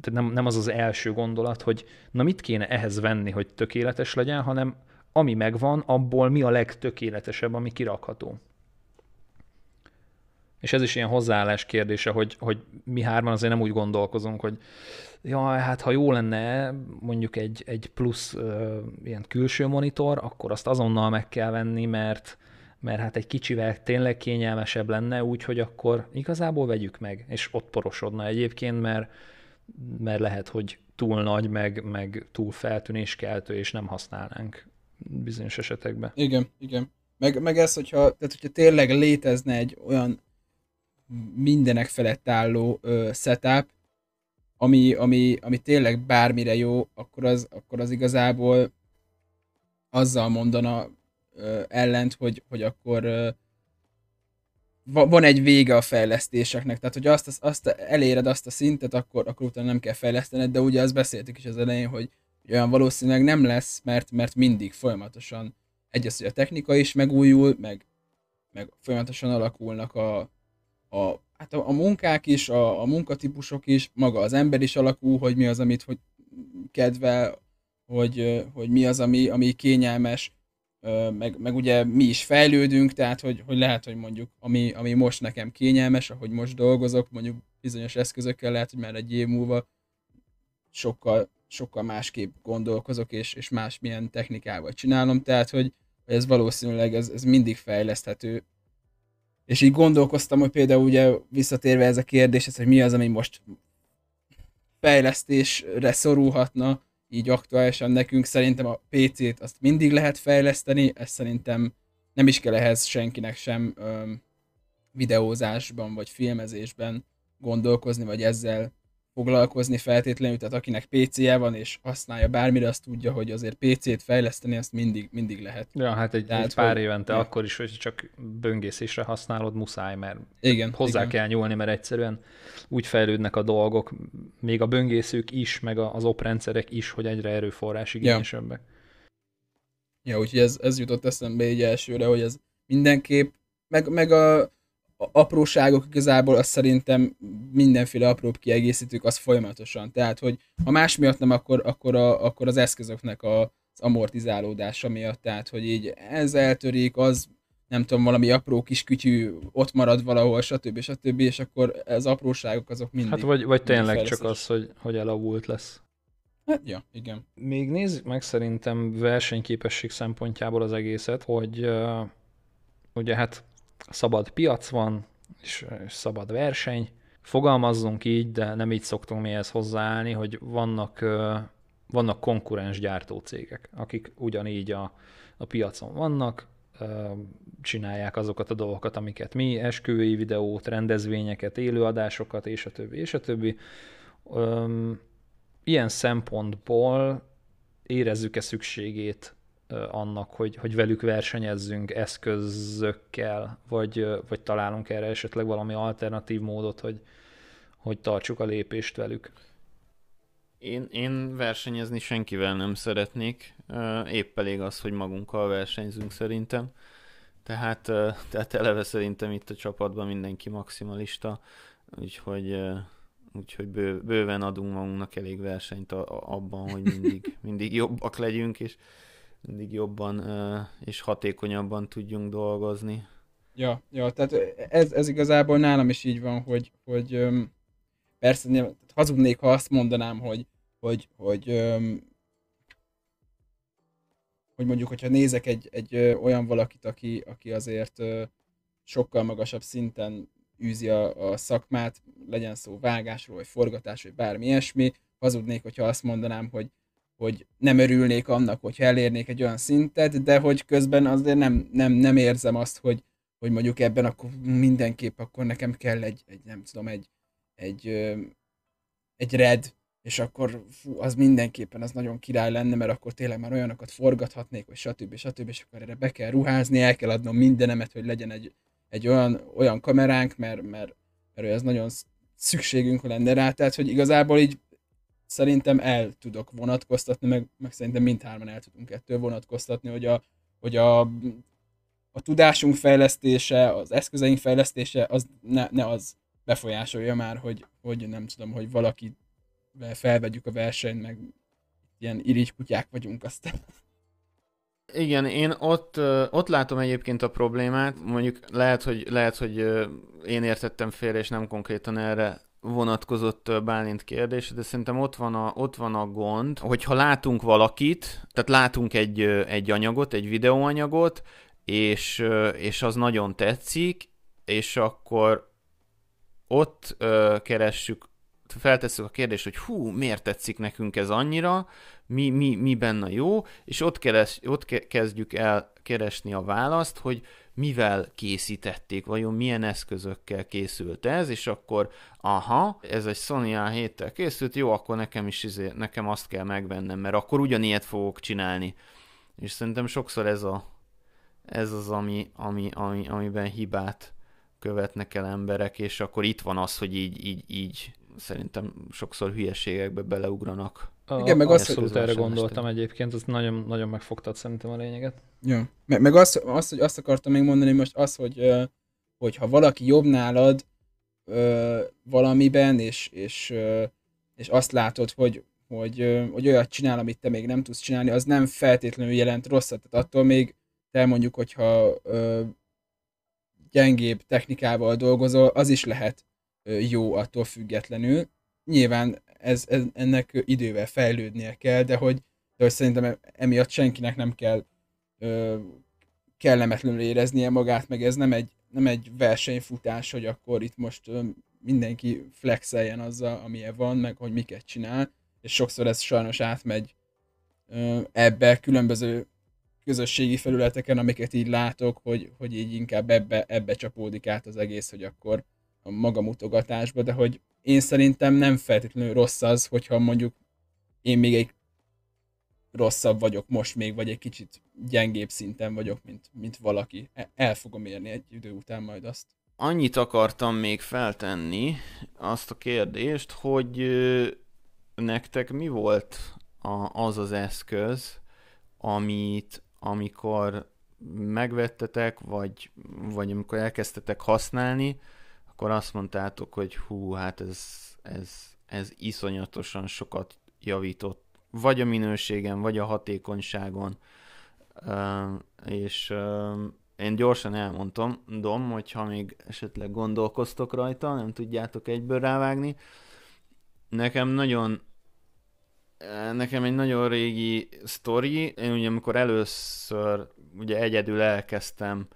tehát nem, nem az az első gondolat, hogy na mit kéne ehhez venni, hogy tökéletes legyen, hanem ami megvan, abból mi a legtökéletesebb, ami kirakható. És ez is ilyen hozzáállás kérdése, hogy, hogy mi hárman azért nem úgy gondolkozunk, hogy ja, hát ha jó lenne mondjuk egy, egy plusz uh, ilyen külső monitor, akkor azt azonnal meg kell venni, mert, mert hát egy kicsivel tényleg kényelmesebb lenne, úgyhogy akkor igazából vegyük meg, és ott porosodna egyébként, mert, mert lehet, hogy túl nagy, meg, meg túl feltűnéskeltő, és nem használnánk bizonyos esetekben. Igen, igen. Meg, meg ez, hogyha, tehát, hogyha tényleg létezne egy olyan mindenek felett álló ö, setup, ami, ami, ami tényleg bármire jó, akkor az, akkor az igazából azzal mondana ellent, hogy, hogy akkor van egy vége a fejlesztéseknek, tehát hogy azt, azt eléred azt a szintet, akkor, akkor utána nem kell fejlesztened, de ugye azt beszéltük is az elején, hogy, hogy olyan valószínűleg nem lesz, mert, mert mindig folyamatosan egyes, hogy a technika is megújul, meg, meg folyamatosan alakulnak a, a, hát a, a munkák is, a, a munkatípusok is, maga az ember is alakul, hogy mi az, amit hogy kedvel, hogy, hogy mi az, ami, ami kényelmes, meg, meg ugye mi is fejlődünk, tehát hogy, hogy lehet, hogy mondjuk ami, ami most nekem kényelmes, ahogy most dolgozok, mondjuk bizonyos eszközökkel lehet, hogy már egy év múlva sokkal, sokkal másképp gondolkozok, és, és más milyen technikával csinálom, tehát hogy ez valószínűleg ez, ez mindig fejleszthető, és így gondolkoztam, hogy például ugye visszatérve ez a kérdés, hogy mi az, ami most fejlesztésre szorulhatna, így aktuálisan nekünk. Szerintem a PC-t azt mindig lehet fejleszteni, ez szerintem nem is kell ehhez senkinek sem öm, videózásban vagy filmezésben gondolkozni, vagy ezzel foglalkozni feltétlenül, tehát akinek PC-je van és használja bármire, azt tudja, hogy azért PC-t fejleszteni, azt mindig, mindig lehet. Ja, hát egy, tehát, egy pár hogy, évente ja. akkor is, hogy csak böngészésre használod, muszáj, mert igen, hozzá igen. kell nyúlni, mert egyszerűen úgy fejlődnek a dolgok, még a böngészők is, meg az oprendszerek is, hogy egyre erőforrás igényesebbek. Ja, ja úgyhogy ez, ez jutott eszembe így elsőre, hogy ez mindenképp, meg, meg a, apróságok igazából azt szerintem mindenféle apróbb kiegészítők az folyamatosan. Tehát, hogy ha más miatt nem, akkor, akkor, a, akkor az eszközöknek a, az amortizálódása miatt. Tehát, hogy így ez eltörik, az nem tudom, valami apró kis kütyű ott marad valahol, stb. stb. és akkor az apróságok azok mindig... Hát vagy, vagy tényleg csak az, hogy, hogy elavult lesz. Hát, ja, igen. Még nézzük meg szerintem versenyképesség szempontjából az egészet, hogy uh, ugye hát szabad piac van, és, szabad verseny. Fogalmazzunk így, de nem így szoktunk mi ehhez hozzáállni, hogy vannak, vannak konkurens gyártócégek, akik ugyanígy a, a piacon vannak, csinálják azokat a dolgokat, amiket mi, esküvői videót, rendezvényeket, élőadásokat, és a többi, és a többi. Ilyen szempontból érezzük-e szükségét annak, hogy, hogy velük versenyezzünk eszközökkel, vagy, vagy találunk erre esetleg valami alternatív módot, hogy, hogy tartsuk a lépést velük? Én, én versenyezni senkivel nem szeretnék, épp elég az, hogy magunkkal versenyzünk szerintem. Tehát, tehát eleve szerintem itt a csapatban mindenki maximalista, úgyhogy, úgyhogy bő, bőven adunk magunknak elég versenyt a, a, abban, hogy mindig, mindig jobbak legyünk, és mindig jobban és hatékonyabban tudjunk dolgozni. Ja, ja tehát ez, ez igazából nálam is így van, hogy, hogy persze hazudnék, ha azt mondanám, hogy hogy, hogy, hogy mondjuk, hogyha nézek egy, egy olyan valakit, aki, aki azért sokkal magasabb szinten űzi a, a szakmát, legyen szó vágásról, vagy forgatás, vagy bármi ilyesmi, hazudnék, hogyha azt mondanám, hogy, hogy nem örülnék annak, hogyha elérnék egy olyan szintet, de hogy közben azért nem, nem, nem érzem azt, hogy, hogy mondjuk ebben akkor mindenképp akkor nekem kell egy, egy nem tudom, egy, egy, egy red, és akkor fú, az mindenképpen az nagyon király lenne, mert akkor tényleg már olyanokat forgathatnék, vagy stb. stb. és akkor erre be kell ruházni, el kell adnom mindenemet, hogy legyen egy, egy olyan, olyan kameránk, mert, mert, mert ez nagyon szükségünk lenne rá, tehát hogy igazából így szerintem el tudok vonatkoztatni, meg, meg szerintem mindhárman el tudunk ettől vonatkoztatni, hogy a, hogy a, a tudásunk fejlesztése, az eszközeink fejlesztése, az ne, ne az befolyásolja már, hogy, hogy nem tudom, hogy valaki felvegyük a versenyt, meg ilyen irigy kutyák vagyunk aztán. Igen, én ott, ott látom egyébként a problémát, mondjuk lehet, hogy, lehet, hogy én értettem félre, és nem konkrétan erre vonatkozott Bálint kérdés, de szerintem ott van a, ott van a gond, hogyha látunk valakit, tehát látunk egy, egy anyagot, egy videóanyagot, és, és az nagyon tetszik, és akkor ott keressük feltesszük a kérdést, hogy hú, miért tetszik nekünk ez annyira, mi, mi, mi benne jó, és ott, keres, ott ke- kezdjük el keresni a választ, hogy mivel készítették, vajon milyen eszközökkel készült ez, és akkor aha, ez egy Sony A7-tel készült, jó, akkor nekem is izé, nekem azt kell megvennem, mert akkor ugyanilyet fogok csinálni. És szerintem sokszor ez, a, ez az, ami, ami, ami, amiben hibát követnek el emberek, és akkor itt van az, hogy így, így, így szerintem sokszor hülyeségekbe beleugranak. A, Igen, meg azt, hogy erre gondoltam egyébként, az nagyon, nagyon megfogtad szerintem a lényeget. Ja. Meg, meg azt, azt, hogy azt akartam még mondani most, az, hogy, hogy ha valaki jobb nálad valamiben, és, és, és azt látod, hogy, hogy, hogy olyat csinál, amit te még nem tudsz csinálni, az nem feltétlenül jelent rosszat. Tehát attól még te mondjuk, hogyha gyengébb technikával dolgozol, az is lehet jó attól függetlenül. Nyilván ez, ez, ennek idővel fejlődnie kell, de hogy, de hogy szerintem emiatt senkinek nem kell ö, kellemetlenül éreznie magát, meg ez nem egy, nem egy versenyfutás, hogy akkor itt most ö, mindenki flexeljen azzal, amilyen van, meg hogy miket csinál, és sokszor ez sajnos átmegy ö, ebbe különböző közösségi felületeken, amiket így látok, hogy, hogy így inkább ebbe, ebbe csapódik át az egész, hogy akkor a magamutogatásba, de hogy én szerintem nem feltétlenül rossz az, hogyha mondjuk én még egy rosszabb vagyok most még, vagy egy kicsit gyengébb szinten vagyok, mint, mint valaki. E, el fogom érni egy idő után majd azt. Annyit akartam még feltenni, azt a kérdést, hogy nektek mi volt a, az az eszköz, amit amikor megvettetek, vagy, vagy amikor elkezdtetek használni, akkor azt mondtátok, hogy hú, hát ez, ez, ez iszonyatosan sokat javított, vagy a minőségen, vagy a hatékonyságon, uh, és, uh, én gyorsan elmondom, dom, hogyha még esetleg gondolkoztok rajta, nem tudjátok egyből rávágni. Nekem nagyon nekem egy nagyon régi sztori. Én ugye amikor először ugye egyedül elkezdtem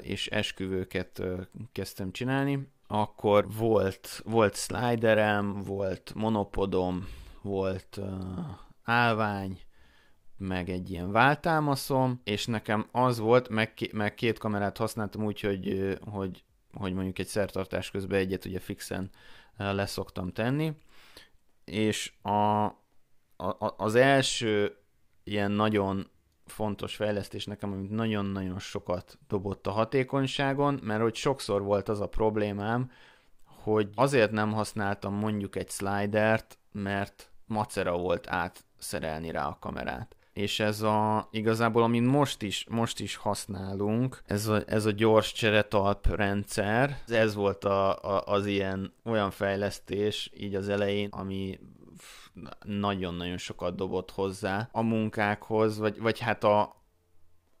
és esküvőket kezdtem csinálni, akkor volt, volt sliderem, volt monopodom, volt állvány, meg egy ilyen váltámaszom, és nekem az volt, meg, meg két kamerát használtam úgy, hogy, hogy, hogy mondjuk egy szertartás közben egyet ugye fixen leszoktam tenni, és a, a, az első ilyen nagyon fontos fejlesztés nekem, amit nagyon-nagyon sokat dobott a hatékonyságon, mert hogy sokszor volt az a problémám, hogy azért nem használtam mondjuk egy slidert, mert macera volt átszerelni rá a kamerát. És ez a, igazából, amit most is, most is használunk, ez a, ez a gyors cseretalp rendszer, ez volt a, a, az ilyen olyan fejlesztés így az elején, ami nagyon-nagyon sokat dobott hozzá a munkákhoz, vagy, vagy hát a,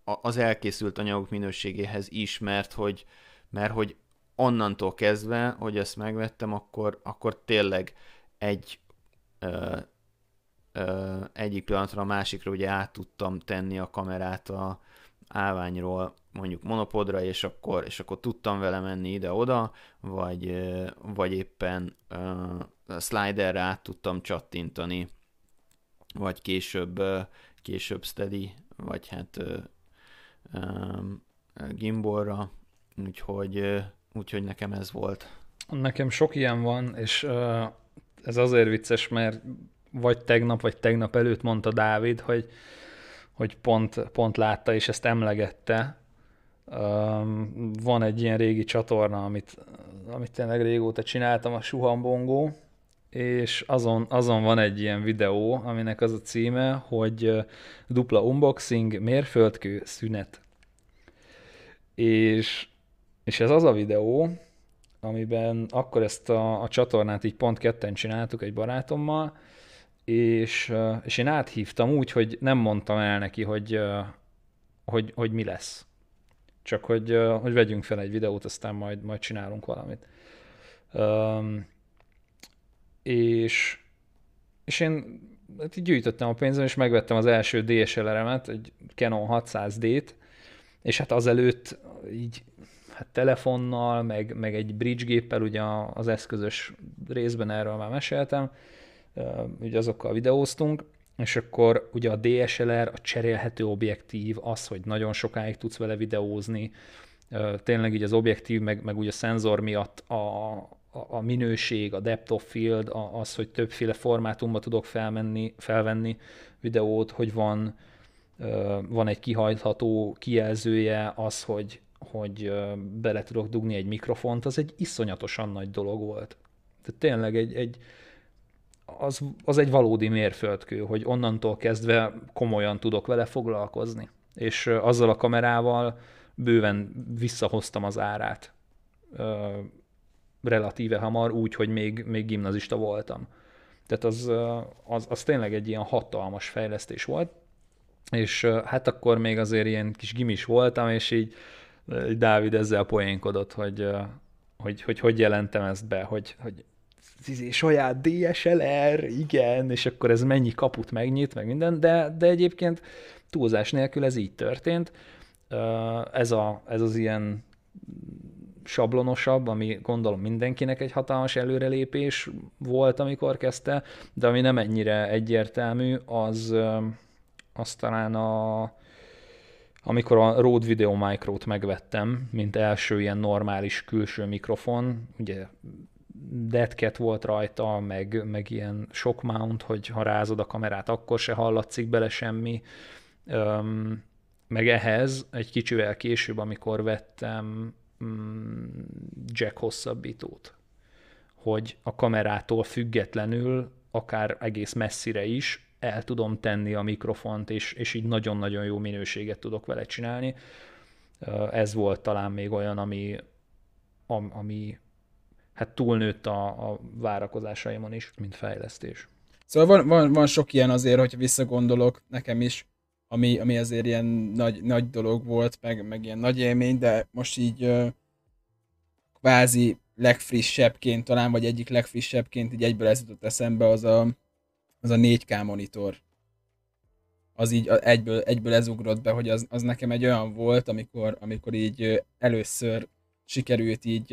a, az elkészült anyagok minőségéhez is, mert hogy, mert hogy onnantól kezdve, hogy ezt megvettem, akkor, akkor tényleg egy ö, ö, egyik pillanatra a másikra ugye át tudtam tenni a kamerát a állványról mondjuk monopodra, és akkor, és akkor tudtam vele menni ide-oda, vagy, vagy éppen uh, sliderre át tudtam csattintani, vagy később, uh, később steady, vagy hát uh, um, gimbolra, úgyhogy, uh, úgyhogy nekem ez volt. Nekem sok ilyen van, és uh, ez azért vicces, mert vagy tegnap, vagy tegnap előtt mondta Dávid, hogy, hogy pont, pont látta és ezt emlegette. Um, van egy ilyen régi csatorna, amit, amit tényleg régóta csináltam, a Suhambongó, és azon, azon van egy ilyen videó, aminek az a címe, hogy dupla unboxing, mérföldkő, szünet. És, és ez az a videó, amiben akkor ezt a, a csatornát így pont ketten csináltuk egy barátommal, és, és én áthívtam úgy, hogy nem mondtam el neki, hogy, hogy, hogy mi lesz. Csak hogy, hogy vegyünk fel egy videót, aztán majd, majd csinálunk valamit. Um, és, és én hát gyűjtöttem a pénzem, és megvettem az első DSLR-emet, egy Canon 600D-t, és hát azelőtt így hát telefonnal, meg, meg egy bridge géppel, ugye az eszközös részben erről már meséltem, ugye azokkal videóztunk, és akkor ugye a DSLR, a cserélhető objektív, az, hogy nagyon sokáig tudsz vele videózni, tényleg így az objektív, meg, meg ugye a szenzor miatt a, a minőség, a depth of field, az, hogy többféle formátumba tudok felmenni, felvenni videót, hogy van, van egy kihajtható kijelzője, az, hogy, hogy bele tudok dugni egy mikrofont, az egy iszonyatosan nagy dolog volt. Tehát tényleg egy, egy, az, az egy valódi mérföldkő, hogy onnantól kezdve komolyan tudok vele foglalkozni. És azzal a kamerával bőven visszahoztam az árát relatíve hamar, úgy, hogy még, még gimnazista voltam. Tehát az, az, az tényleg egy ilyen hatalmas fejlesztés volt, és hát akkor még azért ilyen kis gimis voltam, és így Dávid ezzel poénkodott, hogy hogy, hogy, hogy jelentem ezt be, hogy, hogy izé, saját DSLR, igen, és akkor ez mennyi kaput megnyit, meg minden, de, de egyébként túlzás nélkül ez így történt. Ez, a, ez az ilyen sablonosabb, ami gondolom mindenkinek egy hatalmas előrelépés volt, amikor kezdte, de ami nem ennyire egyértelmű, az, az talán a, amikor a Rode Video Micro-t megvettem, mint első ilyen normális külső mikrofon, ugye deadcat volt rajta, meg, meg ilyen shock mount, hogy ha rázod a kamerát, akkor se hallatszik bele semmi. Öm, meg ehhez egy kicsivel később, amikor vettem mm, jack hosszabbítót, hogy a kamerától függetlenül, akár egész messzire is el tudom tenni a mikrofont, és, és így nagyon-nagyon jó minőséget tudok vele csinálni. Ez volt talán még olyan, ami, ami hát túlnőtt a, a várakozásaimon is, mint fejlesztés. Szóval van, van, van sok ilyen azért, hogyha visszagondolok nekem is, ami, ami azért ilyen nagy, nagy dolog volt, meg, meg ilyen nagy élmény, de most így uh, kvázi legfrissebbként talán, vagy egyik legfrissebbként így egyből ez jutott eszembe, az a, az a 4K monitor. Az így egyből, egyből ez ugrott be, hogy az, az nekem egy olyan volt, amikor, amikor így először sikerült így,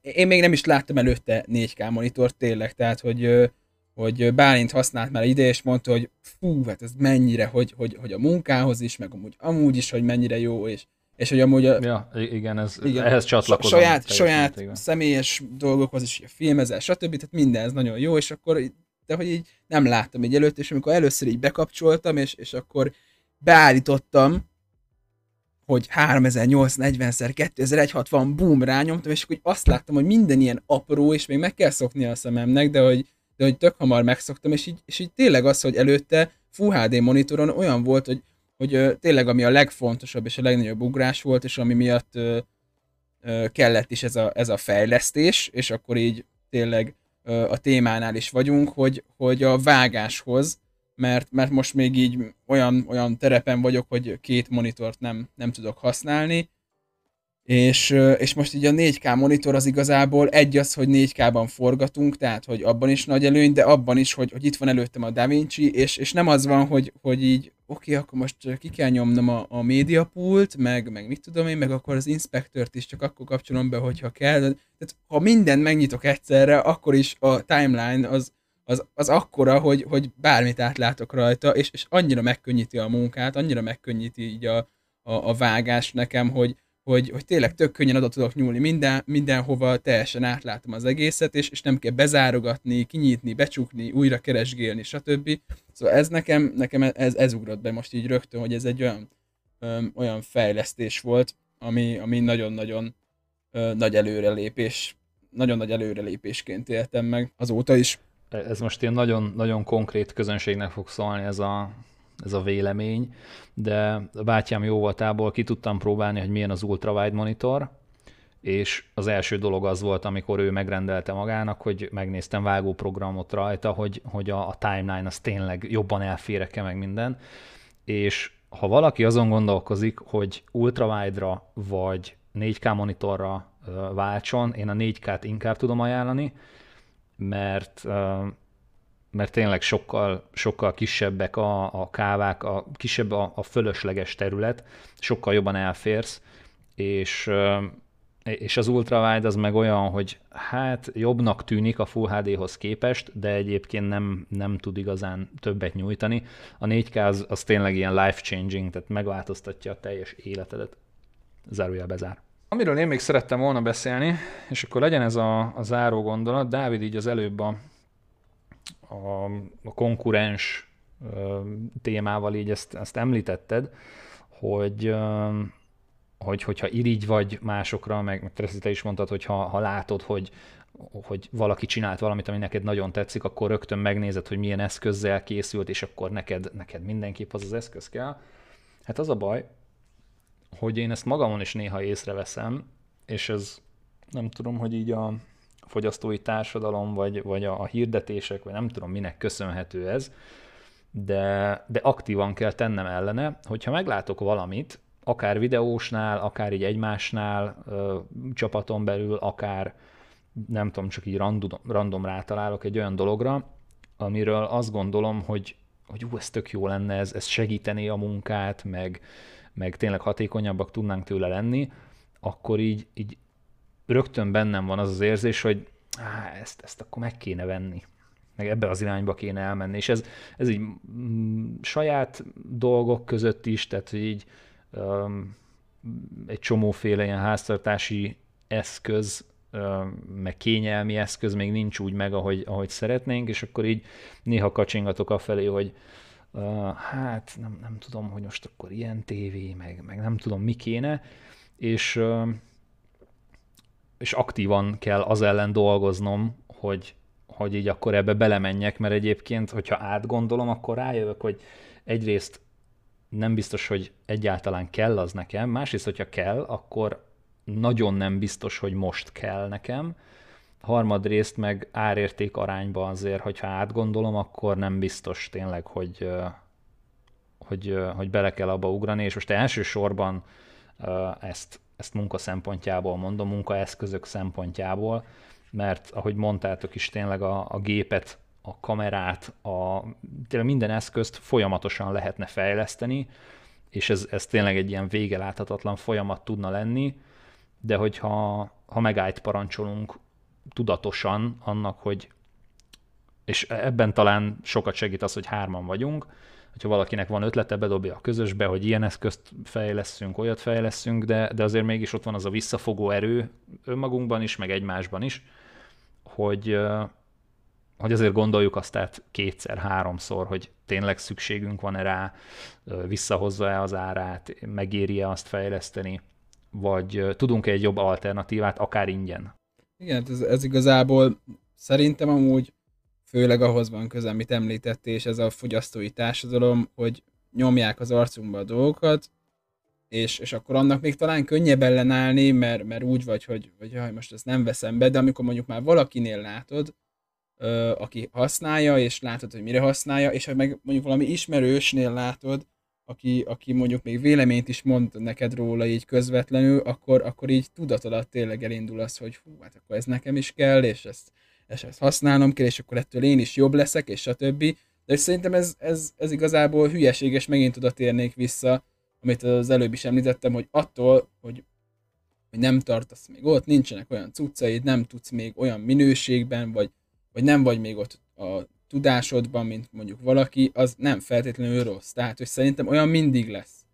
én még nem is láttam előtte 4K monitort tényleg, tehát hogy, hogy Bálint használt már ide, és mondta, hogy fú, hát ez mennyire, hogy, hogy, hogy a munkához is, meg amúgy, amúgy is, hogy mennyire jó, és, és hogy amúgy a, ja, igen, ez, igen, ehhez csatlakozom. Saját, saját igen. személyes dolgokhoz is, a filmezel, stb. Tehát minden ez nagyon jó, és akkor de hogy így nem láttam így előtt, és amikor először így bekapcsoltam, és, és akkor beállítottam, hogy 3840-szer 2160, boom, rányomtam, és akkor azt láttam, hogy minden ilyen apró, és még meg kell szokni a szememnek, de hogy, de hogy tök hamar megszoktam, és így, és így tényleg az, hogy előtte Full HD monitoron olyan volt, hogy, hogy tényleg ami a legfontosabb és a legnagyobb ugrás volt, és ami miatt ö, ö, kellett is ez a, ez a fejlesztés, és akkor így tényleg ö, a témánál is vagyunk, hogy, hogy a vágáshoz mert, mert most még így olyan, olyan terepen vagyok, hogy két monitort nem, nem tudok használni, és, és most így a 4K monitor az igazából egy az, hogy 4K-ban forgatunk, tehát hogy abban is nagy előny, de abban is, hogy, hogy itt van előttem a DaVinci, és, és nem az van, hogy, hogy így oké, okay, akkor most ki kell nyomnom a, a médiapult, meg, meg mit tudom én, meg akkor az inspektort is csak akkor kapcsolom be, hogyha kell. Tehát ha mindent megnyitok egyszerre, akkor is a timeline az, az, az akkora, hogy, hogy bármit átlátok rajta, és, és annyira megkönnyíti a munkát, annyira megkönnyíti így a, a, a vágás nekem, hogy, hogy, hogy tényleg tök könnyen oda tudok nyúlni minden, mindenhova, teljesen átlátom az egészet, és, és nem kell bezárogatni, kinyitni, becsukni, újra keresgélni, stb. Szóval ez nekem, nekem ez, ez ugrott be most így rögtön, hogy ez egy olyan, öm, olyan fejlesztés volt, ami, ami nagyon-nagyon nagy előrelépés, nagyon nagy előrelépésként éltem meg azóta is ez most ilyen nagyon, nagyon konkrét közönségnek fog szólni ez a, ez a vélemény, de a bátyám jó voltából ki tudtam próbálni, hogy milyen az ultrawide monitor, és az első dolog az volt, amikor ő megrendelte magának, hogy megnéztem vágóprogramot rajta, hogy, hogy a, a timeline az tényleg jobban elférek-e meg minden, és ha valaki azon gondolkozik, hogy ultrawide-ra vagy 4K monitorra váltson, én a 4K-t inkább tudom ajánlani, mert mert tényleg sokkal, sokkal kisebbek a, a kávák, a kisebb a, a fölösleges terület, sokkal jobban elférsz, és, és az ultrawide az meg olyan, hogy hát jobbnak tűnik a Full HD-hoz képest, de egyébként nem, nem tud igazán többet nyújtani. A 4K az, az tényleg ilyen life-changing, tehát megváltoztatja a teljes életedet. Zárójel bezár. Amiről én még szerettem volna beszélni, és akkor legyen ez a, a záró gondolat, Dávid így az előbb a, a, a konkurens ö, témával így ezt, ezt említetted, hogy, ö, hogy hogyha irigy vagy másokra, meg, meg te is mondtad, hogy ha, ha látod, hogy, hogy valaki csinált valamit, ami neked nagyon tetszik, akkor rögtön megnézed, hogy milyen eszközzel készült, és akkor neked, neked mindenképp az az eszköz kell. Hát az a baj, hogy én ezt magamon is néha észreveszem, és ez nem tudom, hogy így a fogyasztói társadalom, vagy, vagy a, a hirdetések, vagy nem tudom minek köszönhető ez, de, de aktívan kell tennem ellene, hogyha meglátok valamit, akár videósnál, akár így egymásnál, ö, csapaton belül, akár nem tudom, csak így random, random rátalálok egy olyan dologra, amiről azt gondolom, hogy, hogy ú, ez tök jó lenne, ez, ez segítené a munkát, meg, meg tényleg hatékonyabbak tudnánk tőle lenni, akkor így, így rögtön bennem van az az érzés, hogy á, ezt, ezt akkor meg kéne venni. Meg ebbe az irányba kéne elmenni, és ez, ez így mm, saját dolgok között is, tehát hogy így um, egy csomóféle ilyen háztartási eszköz, meg kényelmi eszköz még nincs úgy meg, ahogy, ahogy szeretnénk, és akkor így néha kacsingatok afelé, hogy uh, hát nem, nem tudom, hogy most akkor ilyen tévé, meg, meg nem tudom mi kéne, és, uh, és aktívan kell az ellen dolgoznom, hogy, hogy így akkor ebbe belemenjek, mert egyébként, hogyha átgondolom, akkor rájövök, hogy egyrészt nem biztos, hogy egyáltalán kell az nekem, másrészt, hogyha kell, akkor nagyon nem biztos, hogy most kell nekem, harmadrészt meg árérték arányban azért, hogyha átgondolom, akkor nem biztos tényleg, hogy, hogy, hogy bele kell abba ugrani, és most elsősorban ezt, ezt munka szempontjából mondom, munkaeszközök szempontjából, mert ahogy mondtátok is, tényleg a, a gépet, a kamerát, a, tényleg minden eszközt folyamatosan lehetne fejleszteni, és ez, ez tényleg egy ilyen vége láthatatlan folyamat tudna lenni, de hogyha ha megállt parancsolunk tudatosan annak, hogy és ebben talán sokat segít az, hogy hárman vagyunk, hogyha valakinek van ötlete, bedobja a közösbe, hogy ilyen eszközt fejleszünk, olyat fejleszünk, de, de azért mégis ott van az a visszafogó erő önmagunkban is, meg egymásban is, hogy, hogy azért gondoljuk azt át kétszer, háromszor, hogy tényleg szükségünk van-e rá, visszahozza-e az árát, megéri-e azt fejleszteni, vagy tudunk-e egy jobb alternatívát, akár ingyen. Igen, ez, ez igazából szerintem amúgy főleg ahhoz van köze, amit említettél, és ez a fogyasztói társadalom, hogy nyomják az arcunkba a dolgokat, és, és akkor annak még talán könnyebb ellenállni, mert, mert úgy vagy, hogy, hogy jaj, most ezt nem veszem be, de amikor mondjuk már valakinél látod, ö, aki használja, és látod, hogy mire használja, és ha meg mondjuk valami ismerősnél látod, aki, aki mondjuk még véleményt is mond neked róla így közvetlenül, akkor, akkor így tudatodat tényleg elindul az, hogy hú, hát akkor ez nekem is kell, és ezt, és ezt használnom kell, és akkor ettől én is jobb leszek, és a többi. De szerintem ez, ez, ez igazából hülyeség, és megint oda térnék vissza, amit az előbb is említettem, hogy attól, hogy, hogy nem tartasz még ott, nincsenek olyan cuccaid, nem tudsz még olyan minőségben, vagy, vagy nem vagy még ott a tudásodban, mint mondjuk valaki, az nem feltétlenül rossz. Tehát, hogy szerintem olyan mindig lesz.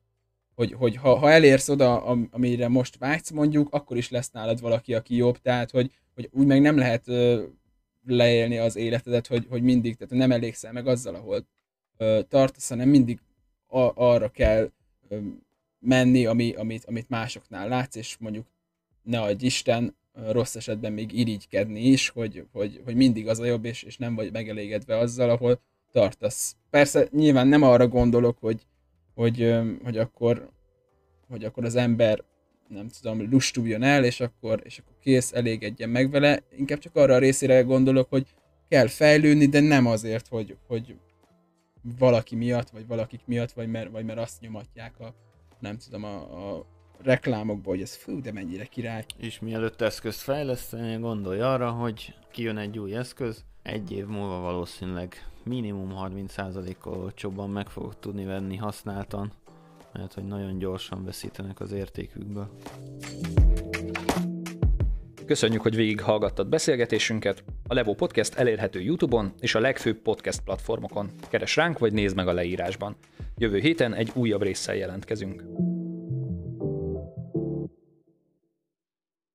Hogy, hogy ha, ha elérsz oda, amire most vágysz mondjuk, akkor is lesz nálad valaki, aki jobb. Tehát, hogy, hogy úgy meg nem lehet ö, leélni az életedet, hogy, hogy mindig, tehát nem elégszel meg azzal, ahol ö, tartasz, hanem mindig a, arra kell ö, menni, ami, amit, amit másoknál látsz, és mondjuk ne adj Isten, rossz esetben még irigykedni is, hogy, hogy, hogy mindig az a jobb, és, és nem vagy megelégedve azzal, ahol tartasz. Persze nyilván nem arra gondolok, hogy, hogy, hogy, akkor, hogy akkor az ember nem tudom, lustuljon el, és akkor, és akkor kész, elégedjen meg vele. Inkább csak arra a részére gondolok, hogy kell fejlődni, de nem azért, hogy, hogy valaki miatt, vagy valakik miatt, vagy mert, vagy mert azt nyomatják a, nem tudom, a, a reklámokból, hogy ez fú, de mennyire király. És mielőtt eszközt fejleszteni, gondolj arra, hogy kijön egy új eszköz, egy év múlva valószínűleg minimum 30%-kal olcsóbban meg fogok tudni venni használtan, mert hogy nagyon gyorsan veszítenek az értékükből. Köszönjük, hogy végighallgattad beszélgetésünket. A Levo Podcast elérhető YouTube-on és a legfőbb podcast platformokon. Keres ránk, vagy nézd meg a leírásban. Jövő héten egy újabb résszel jelentkezünk.